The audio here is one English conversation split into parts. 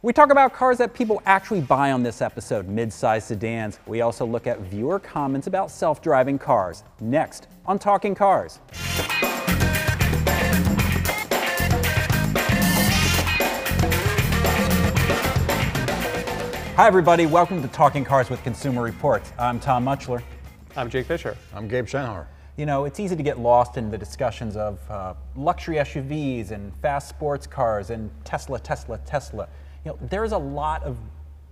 We talk about cars that people actually buy on this episode, mid-size sedans. We also look at viewer comments about self-driving cars. Next on Talking Cars. Hi everybody, welcome to Talking Cars with Consumer Reports. I'm Tom Mutchler. I'm Jake Fisher. I'm Gabe Shenhar. You know, it's easy to get lost in the discussions of uh, luxury SUVs and fast sports cars and Tesla, Tesla, Tesla. You know, there's a lot of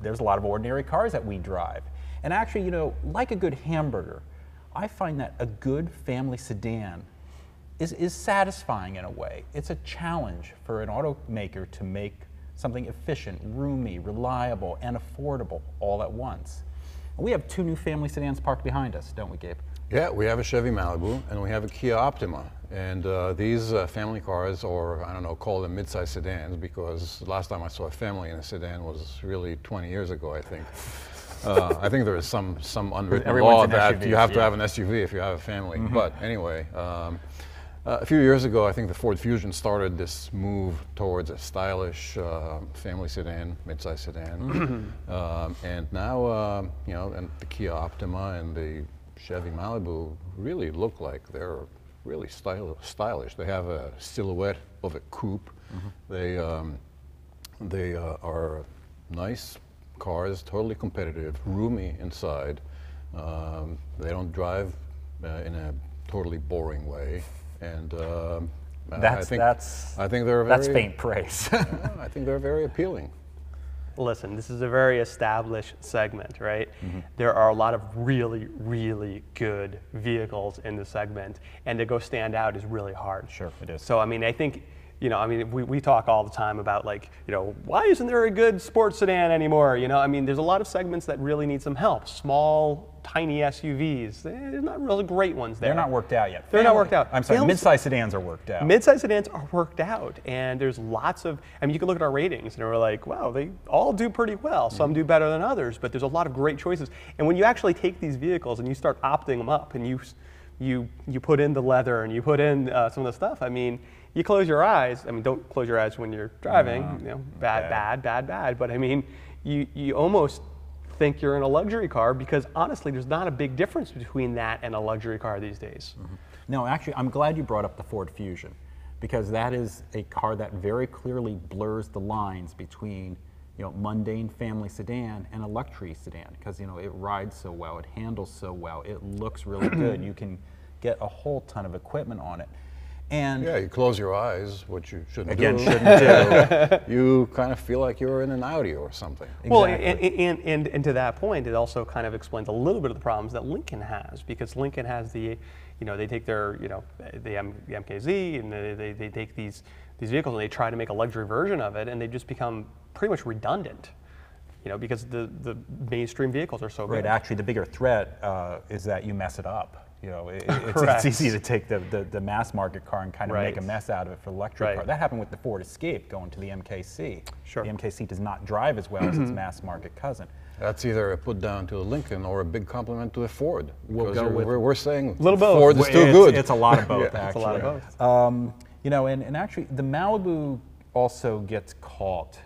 there's a lot of ordinary cars that we drive. And actually, you know, like a good hamburger, I find that a good family sedan is, is satisfying in a way. It's a challenge for an automaker to make something efficient, roomy, reliable, and affordable all at once. And we have two new family sedans parked behind us, don't we, Gabe? Yeah, we have a Chevy Malibu and we have a Kia Optima. And uh, these uh, family cars, or I don't know, call them mid-size sedans, because last time I saw a family in a sedan was really 20 years ago, I think. Uh, I think there is some some unwritten Everyone's law that SUVs, you have to have an SUV if you have a family. But anyway, um, uh, a few years ago, I think the Ford Fusion started this move towards a stylish uh, family sedan, mid-size sedan, um, and now um, you know, and the Kia Optima and the Chevy Malibu really look like they're really styl- stylish. They have a silhouette of a coupe. They um, they uh, are nice cars, totally competitive, roomy inside. Um, they don't drive uh, in a totally boring way, and um, I- I think that's, I think they're very, that's faint praise. Yeah, I think they're very appealing. Listen, this is a very established segment, right? Mm-hmm. There are a lot of really, really good vehicles in the segment, and to go stand out is really hard. Sure, it is. So, I mean, I think, you know, I mean, we, we talk all the time about like, you know, why isn't there a good sports sedan anymore? You know, I mean, there's a lot of segments that really need some help. Small, tiny SUVs, there's not really great ones there. They're not worked out yet. They're not worked out. I'm sorry, Family- mid-size sedans are worked out. Mid-size sedans are worked out, and there's lots of. I mean, you can look at our ratings, and we're like, wow, they all do pretty well. Some do better than others, but there's a lot of great choices. And when you actually take these vehicles and you start opting them up, and you, you, you put in the leather and you put in uh, some of the stuff. I mean, you close your eyes. I mean, don't close your eyes when you're driving. you know, bad, bad. bad, bad, bad. But I mean, you, you almost think you're in a luxury car because honestly, there's not a big difference between that and a luxury car these days. Mm-hmm. No, actually, I'm glad you brought up the Ford Fusion because that is a car that very clearly blurs the lines between, you know, mundane family sedan and a luxury sedan because you know it rides so well, it handles so well, it looks really good. You can get a whole ton of equipment on it, and Yeah, you close your eyes, which you shouldn't again, do. shouldn't do. you kind of feel like you're in an Audi or something. Well, and, and, and, and to that point, it also kind of explains a little bit of the problems that Lincoln has because Lincoln has the, you know, they take their, you know, the, M, the MKZ and they, they, they take these, these vehicles and they try to make a luxury version of it and they just become pretty much redundant, you know, because the, the mainstream vehicles are so Right. good. Actually, the bigger threat uh, is that you mess it up. You know, it, it's, it's easy to take the, the, the mass market car and kind of make a mess out of it for the luxury Right. car. That happened with the Ford Escape going to the MKC. Sure. The MKC does not drive as well as its mass market cousin. That's either a put down to a Lincoln or a big compliment to a Ford. We'll because go you're- with- we're, we're saying Little both. Ford is Well, too it's, good. It's a lot of both, Yeah. actually. It's a lot of both. Um, you know, and, and actually, the Malibu also gets caught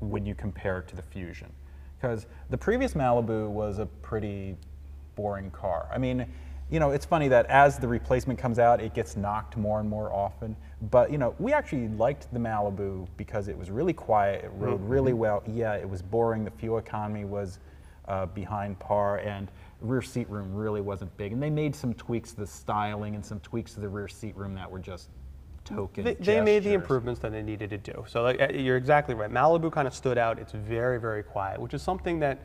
when you compare it to the Fusion, because the previous Malibu was a pretty boring car. I mean, you know, it's funny that as the replacement comes out, it gets knocked more and more often. But you know, we actually liked the Malibu because it was really quiet, it rode really well. Yeah, it was boring. The fuel economy was uh, behind par, and rear seat room really wasn't big. And they made some tweaks to the styling and some tweaks to the rear seat room that were just token. They, they made the improvements that they needed to do. So like, uh, you're exactly right. Malibu kind of stood out. It's very, very quiet, which is something that,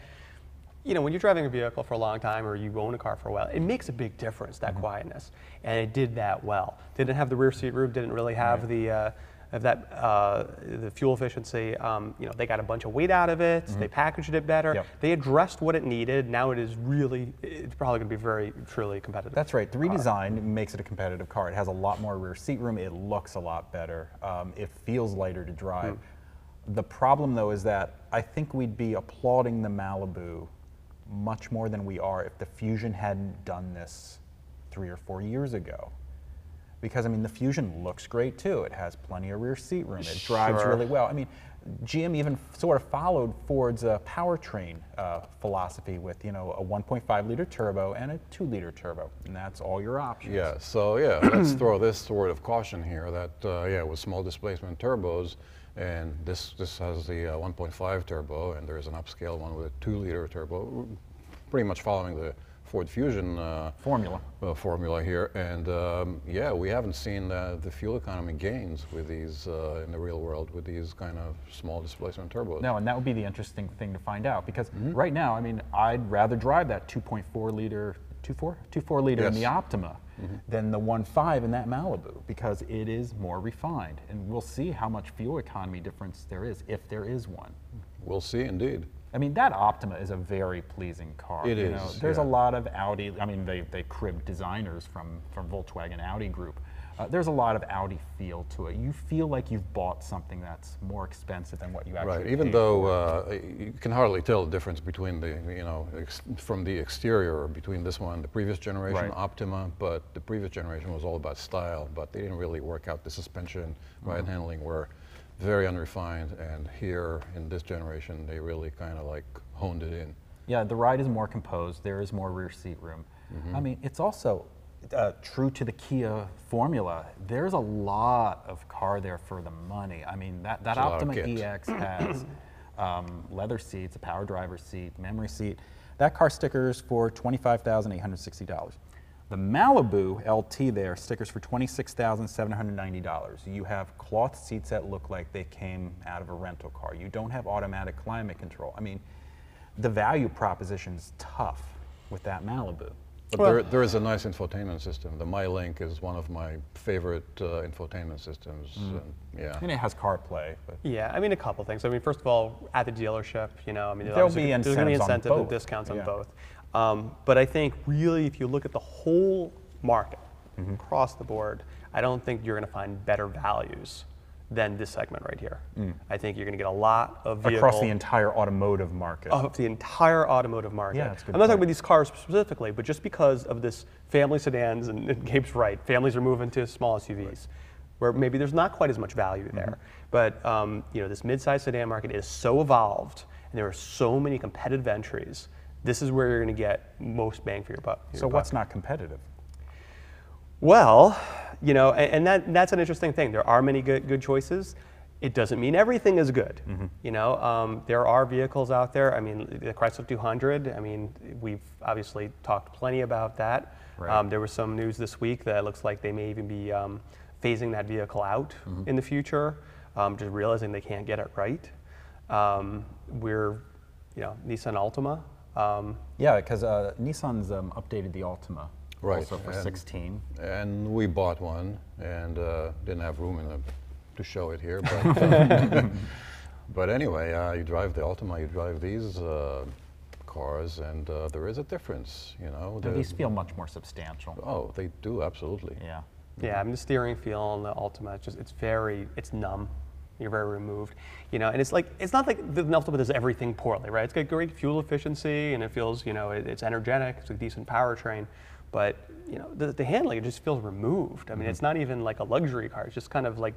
you know, when you're driving a vehicle for a long time or you own a car for a while, it makes a big difference, that quietness. And it did that well. Didn't have the rear seat room, didn't really have the, uh, of that, uh, the fuel efficiency. Um, you know, they got a bunch of weight out of it. They packaged it better. Yep. They addressed what it needed. Now it is really, it's probably going to be very, truly competitive. That's right. The redesign makes it a competitive car. It has a lot more rear seat room. It looks a lot better. Um, it feels lighter to drive. The problem, though, is that I think we'd be applauding the Malibu much more than we are if the Fusion hadn't done this three or four years ago. Because I mean, the Fusion looks great too. It has plenty of rear seat room. It drives Sure. really well. I mean, GM even sort of followed Ford's uh, powertrain uh, philosophy with you know a 1.5 liter turbo and a 2 liter turbo, and that's all your options. Yeah, so yeah, let's throw this word of caution here that, uh, yeah, with small displacement turbos, and this, this has the uh, 1.5 turbo, and there's an upscale one with a 2 liter turbo, pretty much following the Ford Fusion uh, Formula. uh, formula here. And um, yeah, we haven't seen uh, the fuel economy gains with these uh, in the real world with these kind of small displacement turbos. No, and that would be the interesting thing to find out because Mm-hmm. right now, I mean, I'd rather drive that 2.4 liter, 2.4, 2.4 liter in the Yes. Optima mm-hmm. than the one five in that Malibu because it is more refined, and we'll see how much fuel economy difference there is if there is one. We'll see indeed. I mean, that Optima is a very pleasing car. It you is, Know? There's yeah. a lot of Audi. I mean, they they cribbed designers from from Volkswagen Audi Group. Uh, there's a lot of Audi feel to it. You feel like you've bought something that's more expensive than what you actually. Right, even though uh, you can hardly tell the difference between the, you know, from the exterior between this one, the previous generation Right. Optima, but the previous generation was all about style, but they didn't really work out the suspension, ride Mm-hmm. handling were very unrefined, and here in this generation, they really kind of like honed it in. Yeah, the ride is more composed. There is more rear seat room. Mm-hmm. I mean, it's also uh, true to the Kia formula. There's a lot of car there for the money. I mean, that, that It's a lot of Optima kit. EX has um, leather seats, a power driver seat, memory seat. That car stickers for $25,860. The Malibu LT there stickers for $26,790. You have cloth seats that look like they came out of a rental car. You don't have automatic climate control. I mean, the value proposition's tough with that Malibu. But Well- there, there is a nice infotainment system. The MyLink is one of my favorite uh, infotainment systems. Mm. And, yeah. And it has CarPlay, but Yeah, I mean a couple things. I mean, first of all, at the dealership, you know, I mean, There'll obviously be there's going to be incentives on incentive and both. discounts on Yeah. both. Um, but I think really, if you look at the whole market Mm-hmm. across the board, I don't think you're going to find better values than this segment right here. I think you're going to get a lot of vehicle Mm. across the entire automotive market. of the entire automotive market. Yeah, that's a good I'm not talking about these cars specifically, but just because of this family sedans, and, and Gabe's right, families are moving to small SUVs, where maybe there's not quite as much value Mm-hmm. there. But um, you know, this mid-size sedan market is so evolved, and there are so many competitive entries. This is where you're going to get most bang for your buck. your So buck. what's not competitive? Well, you know, and, and that, that's an interesting thing. There are many good, good choices. It doesn't mean everything is good. Mm-hmm. You know, um, there are vehicles out there. I mean, the Chrysler 200. I mean, we've obviously talked plenty about that. Right. Um, there was some news this week that it looks like they may even be um, phasing that vehicle out Mm-hmm. in the future, um, just realizing they can't get it right. Um, we're, you know, Nissan Altima. Um, Yeah, because uh, Nissan's um, updated the Altima Right, also for and- 16. And we bought one and uh, didn't have room in the, to show it here. But, but anyway, uh, you drive the Altima, you drive these uh, cars, and uh, there is a difference, you know. Do the- these feel much more substantial? oh, they do, absolutely. Yeah. Yeah, I mean the steering feel on the Altima, it's just it's very it's numb. You're very removed, you know, and it's like it's not like the Altima does everything poorly, right? It's got great fuel efficiency and it feels, you know, it, it's energetic, it's a decent powertrain, but you know the, the handling it just feels removed. I mean, it's mm-hmm. not even like a luxury car; it's just kind of like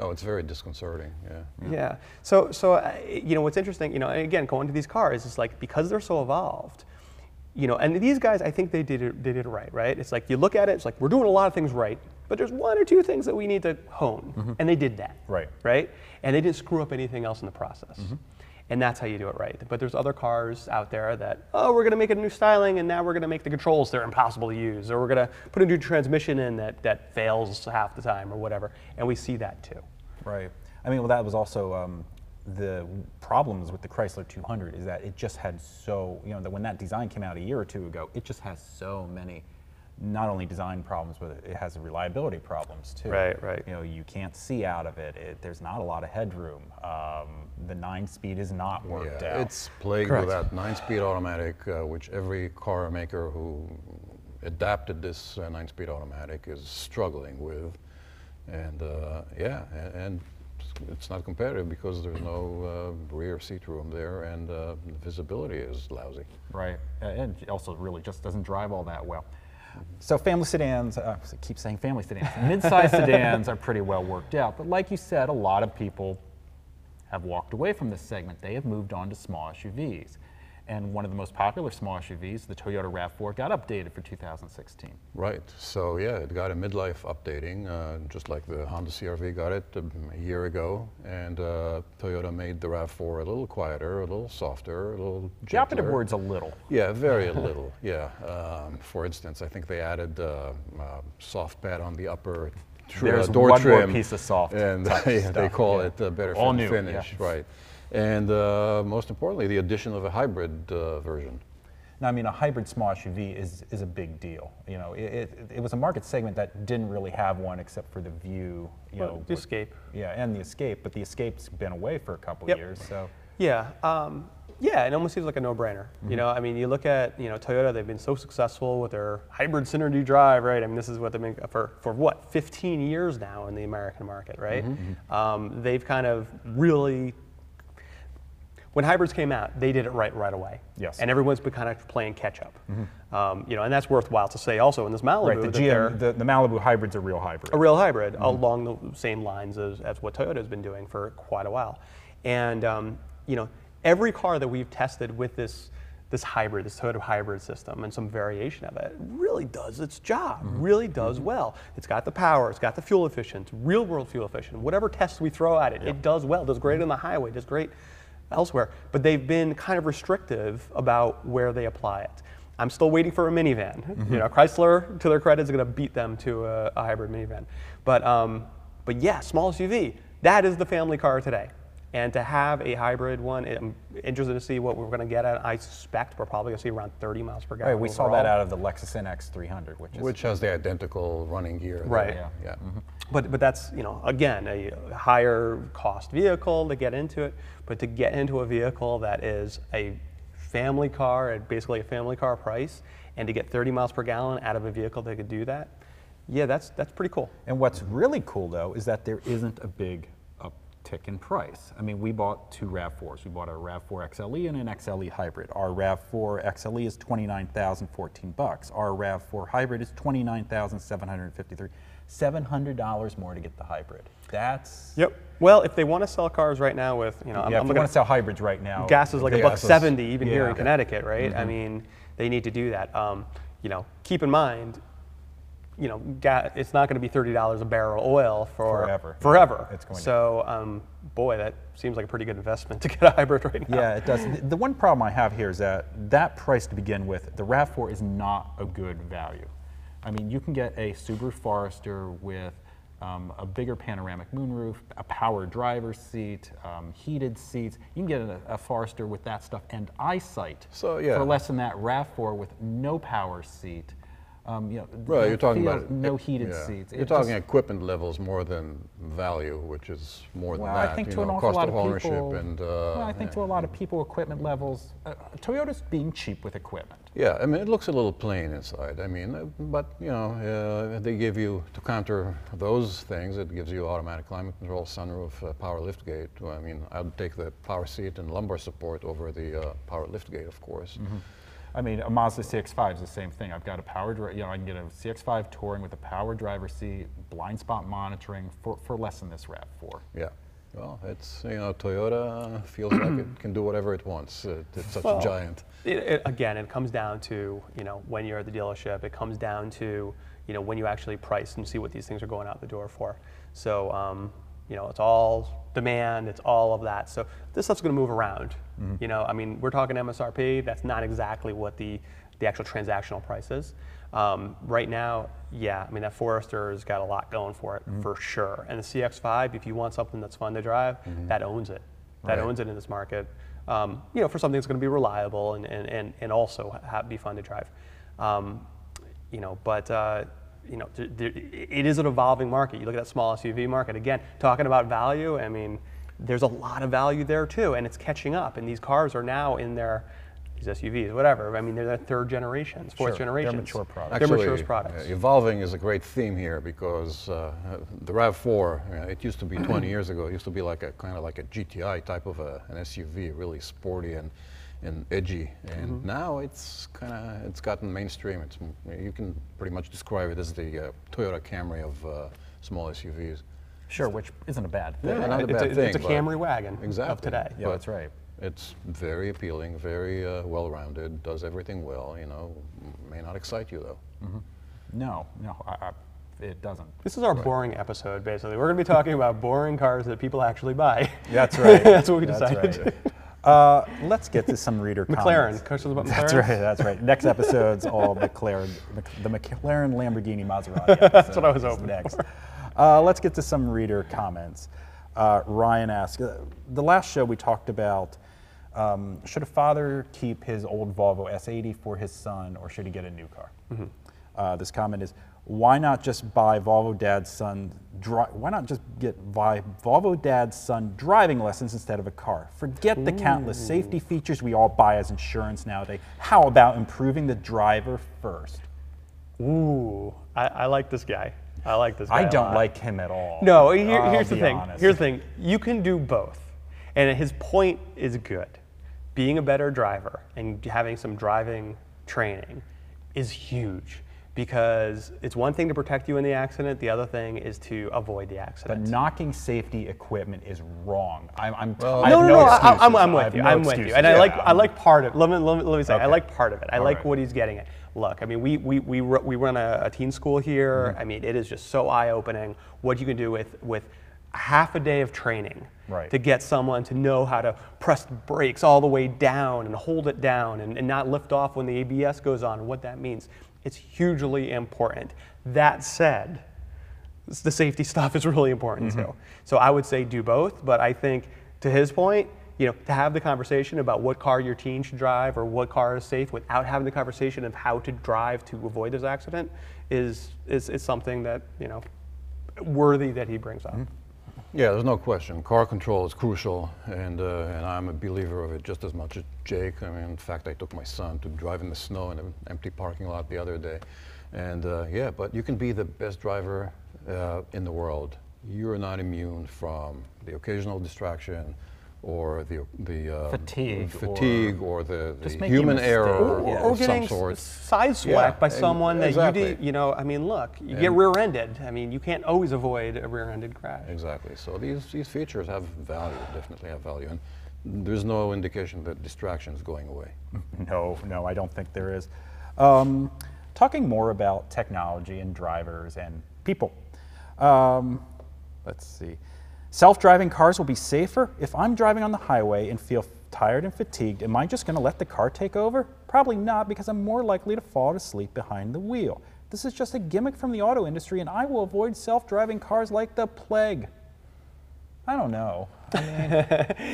Oh, it's very disconcerting, yeah. yeah. So, so uh, you know, what's interesting, you know, and again, going to these cars is like because they're so evolved, you know, and these guys, I think they did it, they did it right, right? It's like you look at it, it's like we're doing a lot of things right, but there's one or two things that we need to hone, mm-hmm. and they did that, Right. Right, and they didn't screw up anything else in the process. Mm-hmm. And that's how you do it right. But there's other cars out there that, oh, we're going to make a new styling, and now we're going to make the controls they're impossible to use, or we're going to put a new transmission in that, that fails half the time, or whatever. And we see that too. Right. I mean, well, that was also um, the problems with the Chrysler 200 is that it just had so, you know, that when that design came out a year or two ago, it just has so many, not only design problems, but it has reliability problems too. Right, right. You know, you can't see out of it. it there's not a lot of headroom. Um, the nine speed is not worked Yeah, out. it's plagued Correct. with that nine-speed automatic, uh, which every car maker who adapted this uh, nine-speed automatic is struggling with. And uh, yeah, and, and it's not competitive because there's no uh, rear seat room there, and uh, the visibility is lousy. Right, Uh, and it also really just doesn't drive all that well. So family sedans, uh, I keep saying family sedans, mid-size sedans are pretty well worked out. But like you said, a lot of people have walked away from this segment. They have moved on to small SUVs. And one of the most popular small SUVs, the Toyota RAV4, got updated for 2016. Right. So yeah, it got a midlife updating, uh, just like the Honda CRV got it um, a year ago, and uh, Toyota made the Rav4 a little quieter, a little softer, a little The operative word's a little. Yeah, very little. Yeah. Um, for instance, I think they added uh, uh, soft pad on the upper There's uh, door one more piece of soft and they, call yeah. it uh, better All new, finish, yeah. right? And uh, most importantly, the addition of a hybrid uh, version. Now, I mean, a hybrid small SUV is, is a big deal. You know, it, it, it was a market segment that didn't really have one except for the Vue. You Well, know, the Escape. Yeah, and the Escape, but the Escape's been away for a couple Yep. years, so. Yeah, um, yeah, it almost seems like a no-brainer. You know, I mean, you look at you know Toyota; they've been so successful with their hybrid Synergy drive, right? I mean, this is what they've been for for what 15 years now in the American market, right? Um, they've kind of really. When hybrids came out, they did it right right away. Yes. And everyone's been kind of playing catch up. Um, you know, and that's worthwhile to say also in this Malibu Right, the GM, the, the Malibu hybrid's a real hybrid. a real hybrid along the same lines as, as what Toyota has been doing for quite a while. And um, you know, every car that we've tested with this this hybrid, this Toyota hybrid system, and some variation of it, really does its job. Really does well. It's got the power. It's got the fuel efficient, real world fuel efficient. Whatever tests we throw at it, it does well. Does great on the highway. Does great elsewhere. But they've been kind of restrictive about where they apply it. I'm still waiting for a minivan. You know, Chrysler, to their credit, is going to beat them to a, a hybrid minivan. But um, but yeah, small SUV. That is the family car today. And to have a hybrid one, I'm interested to see what we're going to get at. I suspect we're probably going to see around 30 miles per gallon. Right, we saw that out of the Lexus NX 300, which is Which has the identical running gear. there. Right. Yeah. Yeah. Mm-hmm. But, but that's, you know, again, a higher cost vehicle to get into it, but to get into a vehicle that is a family car at basically a family car price and to get 30 miles per gallon out of a vehicle that could do that, yeah, that's, that's pretty cool. And what's really cool though is that there isn't a big uptick in price. I mean, we bought two RAV4s. We bought a RAV4 XLE and an XLE hybrid. Our RAV4 XLE is 29,014 bucks. Our RAV4 hybrid is 29,753. $700 more to get the hybrid. That's Yep. Well, if they want to sell cars right now with, you know, I'm, yeah. I'm if you want to sell hybrids right now, gas is like a buck 70 even here yeah. in Connecticut, right? I mean, they need to do that. Um, you know, keep in mind, you know, it's not going to be $30 a barrel oil for Forever. Forever. It's going to- so, um, boy, that seems like a pretty good investment to get a hybrid right now. Yeah, it does. The- one problem I have here is that that price to begin with, the RAV4 is not a good value. I mean, you can get a Subaru Forester with um, a bigger panoramic moonroof, a power driver's seat, um, heated seats. You can get a, a Forester with that stuff and eyesight So, yeah. for less than that RAV4 with no power seat. Um, you know, right, you're talking about no heated yeah. seats. You're talking equipment levels more than value, which is more than Well, that. I think you to an know, awful cost lot of ownership people. and. Uh, well, I think to a lot of people, equipment levels. Uh, Toyota's being cheap with equipment. Yeah, I mean, it looks a little plain inside. I mean, uh, but you know, uh, they give you to counter those things. It gives you automatic climate control, sunroof, uh, power liftgate. I mean, I'd take the power seat and lumbar support over the uh, power liftgate, of course. Mm-hmm. I mean, a Mazda CX-5 is the same thing. I've got a power, dri- you know, I can get a CX-5 touring with a power driver seat, blind spot monitoring for, for less than this RAV4. Yeah. Well, it's you know, Toyota feels like it can do whatever it wants. It, it's such Well, a giant. It, it, again, it comes down to you know when you're at the dealership. It comes down to you know when you actually price and see what these things are going out the door for. So um, you know it's all demand. It's all of that. So this stuff's going to move around. You know, I mean, we're talking MSRP. That's not exactly what the the actual transactional price is. Um, right now, yeah, I mean that Forester's got a lot going for it for sure. And the CX-5, if you want something that's fun to drive, that owns it. That Right. owns it in this market. Um, you know, for something that's going to be reliable and, and, and, and also be fun to drive. Um, you know, but uh, you know, th- th- it is an evolving market. You look at that small SUV market again. Talking about value, I mean, there's a lot of value there too, and it's catching up. And these cars are now in their these SUVs, whatever. I mean, they're their third generations, fourth Sure, they're mature products. They're Actually, mature products. uh, evolving is a great theme here because uh, the RAV4, uh, it used to be 20 years ago, it used to be like a kind of like a GTI type of a, an SUV, really sporty and, and edgy. And Mm-hmm. now it's kind of it's gotten mainstream. It's you can pretty much describe it as the uh, Toyota Camry of uh, small SUVs. Sure, which isn't a bad thing. Yeah, not a it's, bad a, thing, it's a Camry wagon Exactly. of today. Yeah, that's right. It's very appealing, very uh, well-rounded, does everything well. You know, may not excite you though. No, no, I, I, it doesn't. This is our boring episode, basically. We're going to be talking about boring cars that people actually buy. That's right. That's what we That's decided. right. Uh, let's get to some reader McLaren. comments. Questions about That's right. That's right. Next episode's all McLaren, the McLaren Lamborghini Maserati. That's what I was hoping next. Uh, let's get to some reader comments. Uh, Ryan asks, uh, the last show we talked about, um, should a father keep his old Volvo S80 for his son, or should he get a new car? Mm-hmm. Uh, this comment is, why not just buy Volvo Dad's son? Dri- why not just get buy Volvo Dad's son driving lessons instead of a car? Forget the countless safety features we all buy as insurance nowadays. How about improving the driver first? Ooh, I, I like this guy. I like this guy. I don't like him at all. No, here- here's the thing. honest. Here's the thing. You can do both. And his point is good. Being a better driver and having some driving training is huge because it's one thing to protect you in the accident, the other thing is to avoid the accident. But knocking safety equipment is wrong. I'm. I'm Well- I no, have no, no, I, I'm, I'm with have you. no I'm with you. excuses. And I like, I I'm- like part of. Let me, let me, let me say, I like part of it. I All like right. what he's getting at. Look, I mean, we we we, we run a, a teen school here. Mm-hmm. I mean, it is just so eye-opening what you can do with with half a day of training Right. to get someone to know how to press the brakes all the way down and hold it down and, and not lift off when the ABS goes on and what that means. It's hugely important. That said, the safety stuff is really important mm-hmm. too. So I would say do both, but I think to his point, you know, to have the conversation about what car your teen should drive or what car is safe without having the conversation of how to drive to avoid this accident is is, is something that, you know, worthy that he brings up. Mm-hmm. Yeah, there's no question. Car control is crucial, and uh, and I'm a believer of it just as much as Jake. I mean, in fact, I took my son to drive in the snow in an empty parking lot the other day, and uh, yeah, but you can be the best driver uh, in the world. You're not immune from the occasional distraction, or the the uh, Fatigue fatigue, or, the, the making human error Or, Yeah. or of some getting sort. sideswiped Yeah, by ex- someone that you did, you know, I mean, look, you get rear-ended. I mean, you can't always avoid a rear-ended crash. Exactly. So these, these features have value, definitely have value. And there's no indication that distraction is going away. No, no, I don't think there is. Um, talking more about technology and drivers and people. Um, let's see. Self driving cars will be safer. If I'm driving on the highway and feel tired and fatigued, am I just going to let the car take over? Probably not, because I'm more likely to fall asleep behind the wheel. This is just a gimmick from the auto industry, and I will avoid self driving cars like the plague. I don't know.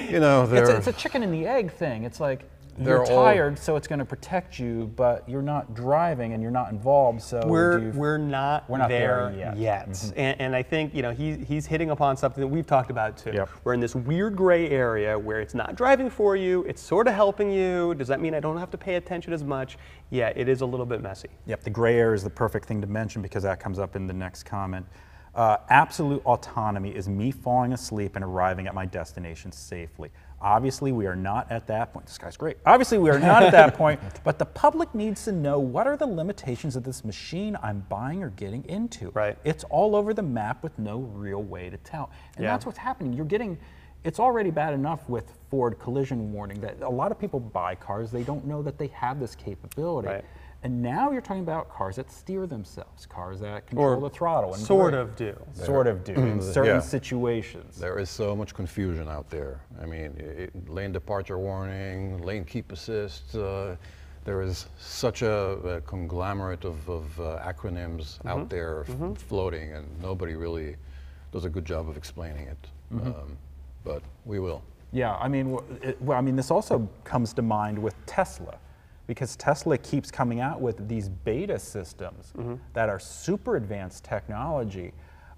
You know, It's a, it's a chicken and the egg thing. It's like They're you're all- tired, so it's going to protect you, but you're not driving and you're not involved. So we're you- we're not, we're not there there, yet. Mm-hmm. And, and I think you know he, he's hitting upon something that we've talked about too. Yep. We're in this weird gray area where it's not driving for you, it's sort of helping you. Does that mean I don't have to pay attention as much? Yeah, it is a little bit messy. Yep, the gray area is the perfect thing to mention because that comes up in the next comment. Uh, absolute autonomy is me falling asleep and arriving at my destination safely. Obviously, we are not at that point. This guy's great. Obviously, we are not at that point, but the public needs to know what are the limitations of this machine I'm buying or getting into. Right. It's all over the map with no real way to tell. And Yeah. that's what's happening. You're getting, it's already bad enough with forward collision warning that a lot of people buy cars, they don't know that they have this capability. Right. And now you're talking about cars that steer themselves, cars that control Or the throttle. And sort brake. of do. Sort of do in certain Yeah. situations. there is so much confusion out there. I mean, i i- lane departure warning, lane keep assist. Uh, there is such a, a conglomerate of, of uh, acronyms out there f- floating, and nobody really does a good job of explaining it. Um, but we will. Yeah, I mean, w- it, well, I mean, this also comes to mind with Tesla, because Tesla keeps coming out with these beta systems that are super advanced technology.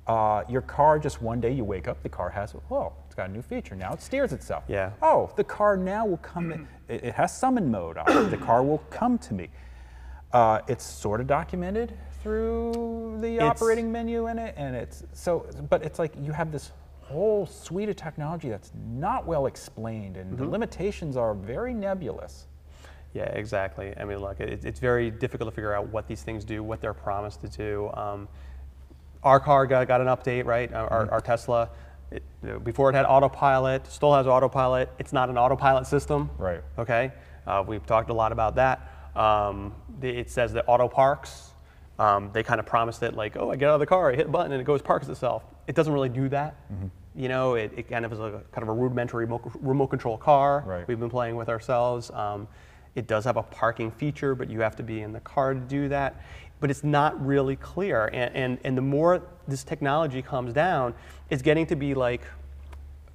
Uh, your car just one day you wake up, the car has, oh, it's got a new feature. Now it steers itself. Yeah. Oh, the car now will come. In, it, it has summon mode on it. The car will come to me. Uh, it's sort of documented through the It's- operating menu in it, and it's so. But it's like you have this whole suite of technology that's not well explained, and the limitations are very nebulous. Yeah, exactly. I mean, look, it, it's very difficult to figure out what these things do, what they're promised to do. Um, our car got, got an update, right? Our, our- our Tesla, it, before it had autopilot, still has autopilot. It's not an autopilot system. Right. Okay. Uh, we've talked a lot about that. Um, it says that auto parks. Um, they kind of promised it like, oh, I get out of the car, I hit a button, and it goes parks itself. It doesn't really do that. Mm-hmm. You know, it, it kind of is a kind of a rudimentary remote, remote control car. Right. We've been playing with ourselves. Um, it does have a parking feature, but you have to be in the car to do that. But it's not really clear. And, and, and the more this technology comes down, it's getting to be like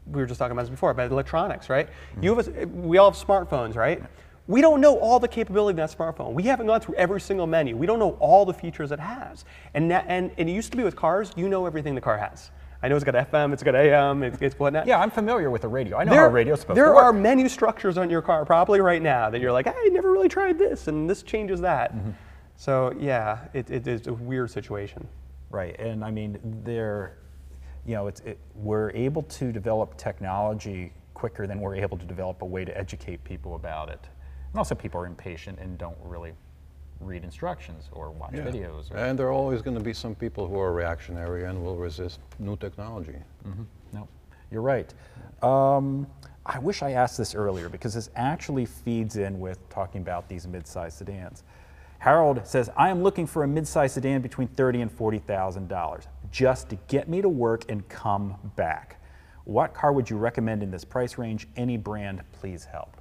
we were just talking about this before about electronics, right? Mm-hmm. You have a, we all have smartphones, right? We don't know all the capability of that smartphone. We haven't gone through every single menu. We don't know all the features it has. And, that, and, and it used to be with cars, you know everything the car has. I know it's got FM, it's got AM, it's, it's whatnot. Yeah, I'm familiar with the radio. I know how a radio's supposed there to work. There are menu structures on your car probably right now that you're like, I never really tried this, and this changes that. Mm-hmm. So yeah, it, it is a weird situation. Right, and I mean, they're, you know, it's, it, we're able to develop technology quicker than we're able to develop a way to educate people about it. And also, people are impatient and don't really read instructions or watch Yeah. videos. Or, And there are always going to be some people who are reactionary and will resist new technology. No, you're right. Um, I wish I asked this earlier because this actually feeds in with talking about these mid-size sedans. Harold says, I am looking for a mid-size sedan between thirty and forty thousand dollars, just to get me to work and come back. What car would you recommend in this price range? Any brand, please help.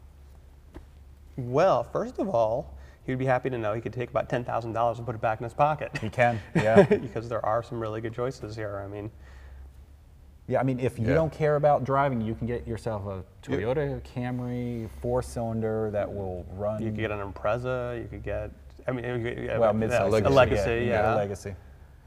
Well, first of all, he would be happy to know he could take about ten thousand dollars and put it back in his pocket. He can, yeah. because there are some really good choices here. I mean, yeah, I mean, if you Yeah. don't care about driving, you can get yourself a Toyota Camry four-cylinder that will run. you could get an Impreza, you could get, I mean, you could get well, a, mid-size a Legacy. legacy, you can yeah, a legacy.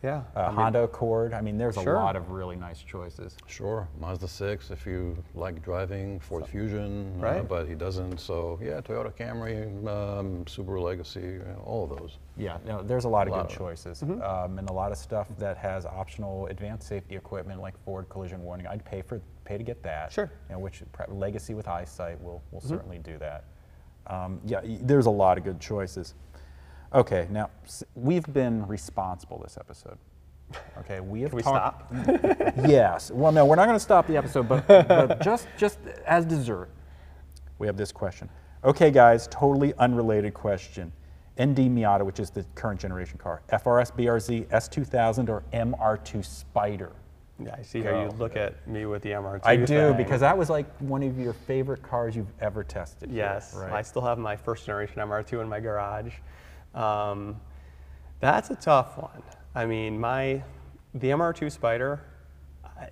Yeah. A I mean, Honda Accord. I mean, there's Sure. a lot of really nice choices. Sure, Mazda 6 if you like driving, Ford Fusion, uh, Right. but he doesn't. So yeah, Toyota Camry, um, Subaru Legacy, you know, all of those. Yeah, no, there's a lot of lot good of them. choices, um, and a lot of stuff that has optional advanced safety equipment like forward collision warning. I'd pay for pay to get that. Sure. You know, which pre- Legacy with eyesight will will certainly do that. Um, yeah, y- there's a lot of good choices. Okay, now we've been responsible this episode. Okay, we have Can we talked- stop? yes. Well, no, we're not going to stop the episode, but, but just just as dessert, we have this question. Okay, guys, totally unrelated question. ND Miata, which is the current generation car, FRS BRZ S2000 or MR2 Spider? Yeah, I see how you look at me with the MR2. I do thing. because that was like one of your favorite cars you've ever tested. Yes, I still have my first generation MR2 in my garage. Um, that's a tough one. I mean, my the MR2 Spider. I-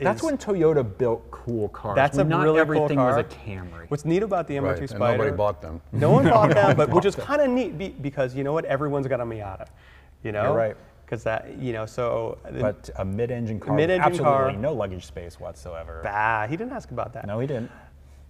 That's when Toyota built cool cars. That's when a not really everything cool was car. a Camry. What's neat about the MR2 Right, and Spider? nobody bought them. No one bought them, but which is kind of neat be, because you know what? Everyone's got a Miata. You know, You're right. Because that, you know, so. But a mid-engine car, mid-engine absolutely car. no luggage space whatsoever. bah, he didn't ask about that. No, he didn't.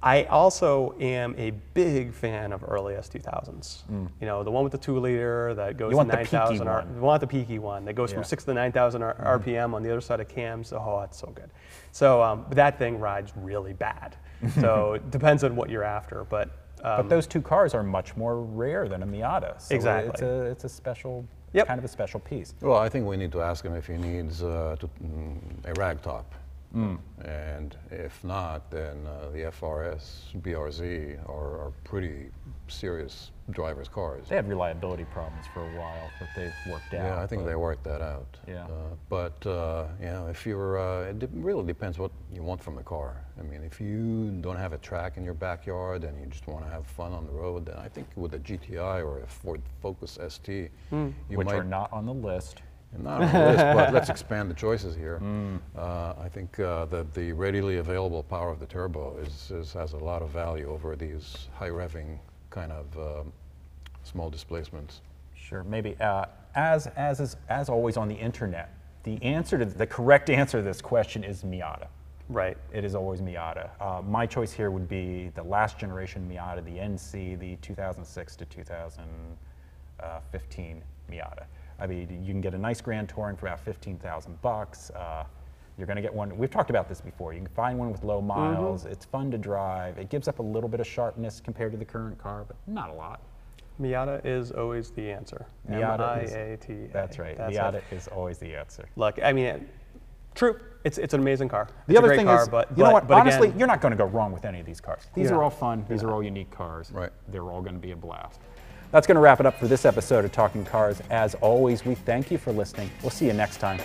I also am a big fan of early S2000s. You know, the one with the two liter that goes Mm. You want to the peaky 9,000 R- one. You want the peaky one that goes Yeah. Mm-hmm. from 6 to 9,000 R- RPM on the other side of cams. Oh, it's so good. So um, that thing rides really bad. So it depends on what you're after. But, um, But those two cars are much more rare than a Miata. So Exactly. It's a, it's a special, Yep. kind of a special piece. Well, I think we need to ask him if he needs uh, to, mm, a rag top. Mm. And if not, then uh, the FRS, BRZ are, are pretty serious driver's cars. They had reliability problems for a while, but they've worked out. Yeah, I think they worked that out. Yeah. Uh, but uh, you know, if you're, uh, it de- really depends what you want from the car. I mean, if you don't have a track in your backyard and you just want to have fun on the road, then I think with a GTI or a Ford Focus ST, you which might are not on the list. Not on the list, but let's expand the choices here. Mm. Uh, I think uh, that the readily available power of the turbo is, is, has a lot of value over these high revving kind of um, small displacements. Sure, maybe. Uh, as, as, is, as always on the internet, the answer to the correct answer to this question is Miata. right. It is always Miata. Uh, my choice here would be the last generation Miata, the NC, the 2006 to 2015 Miata. I mean, you can get a nice Grand Touring for about 15,000 bucks. Uh, you're going to get one. We've talked about this before. You can find one with low miles. It's fun to drive. It gives up a little bit of sharpness compared to the current car, but not a lot. Miata is always the answer. Miata is- That's right. That's Miata it. is always the answer. Look, I mean, it- true. It's it's an amazing car. The it's other a great thing car, is, but you know but- what? but Honestly, again, you're not going to go wrong with any of these cars. These You're all fun. These You're all unique cars. Right. They're all going to be a blast. That's going to wrap it up for this episode of Talking Cars. As always, we thank you for listening. We'll see you next time.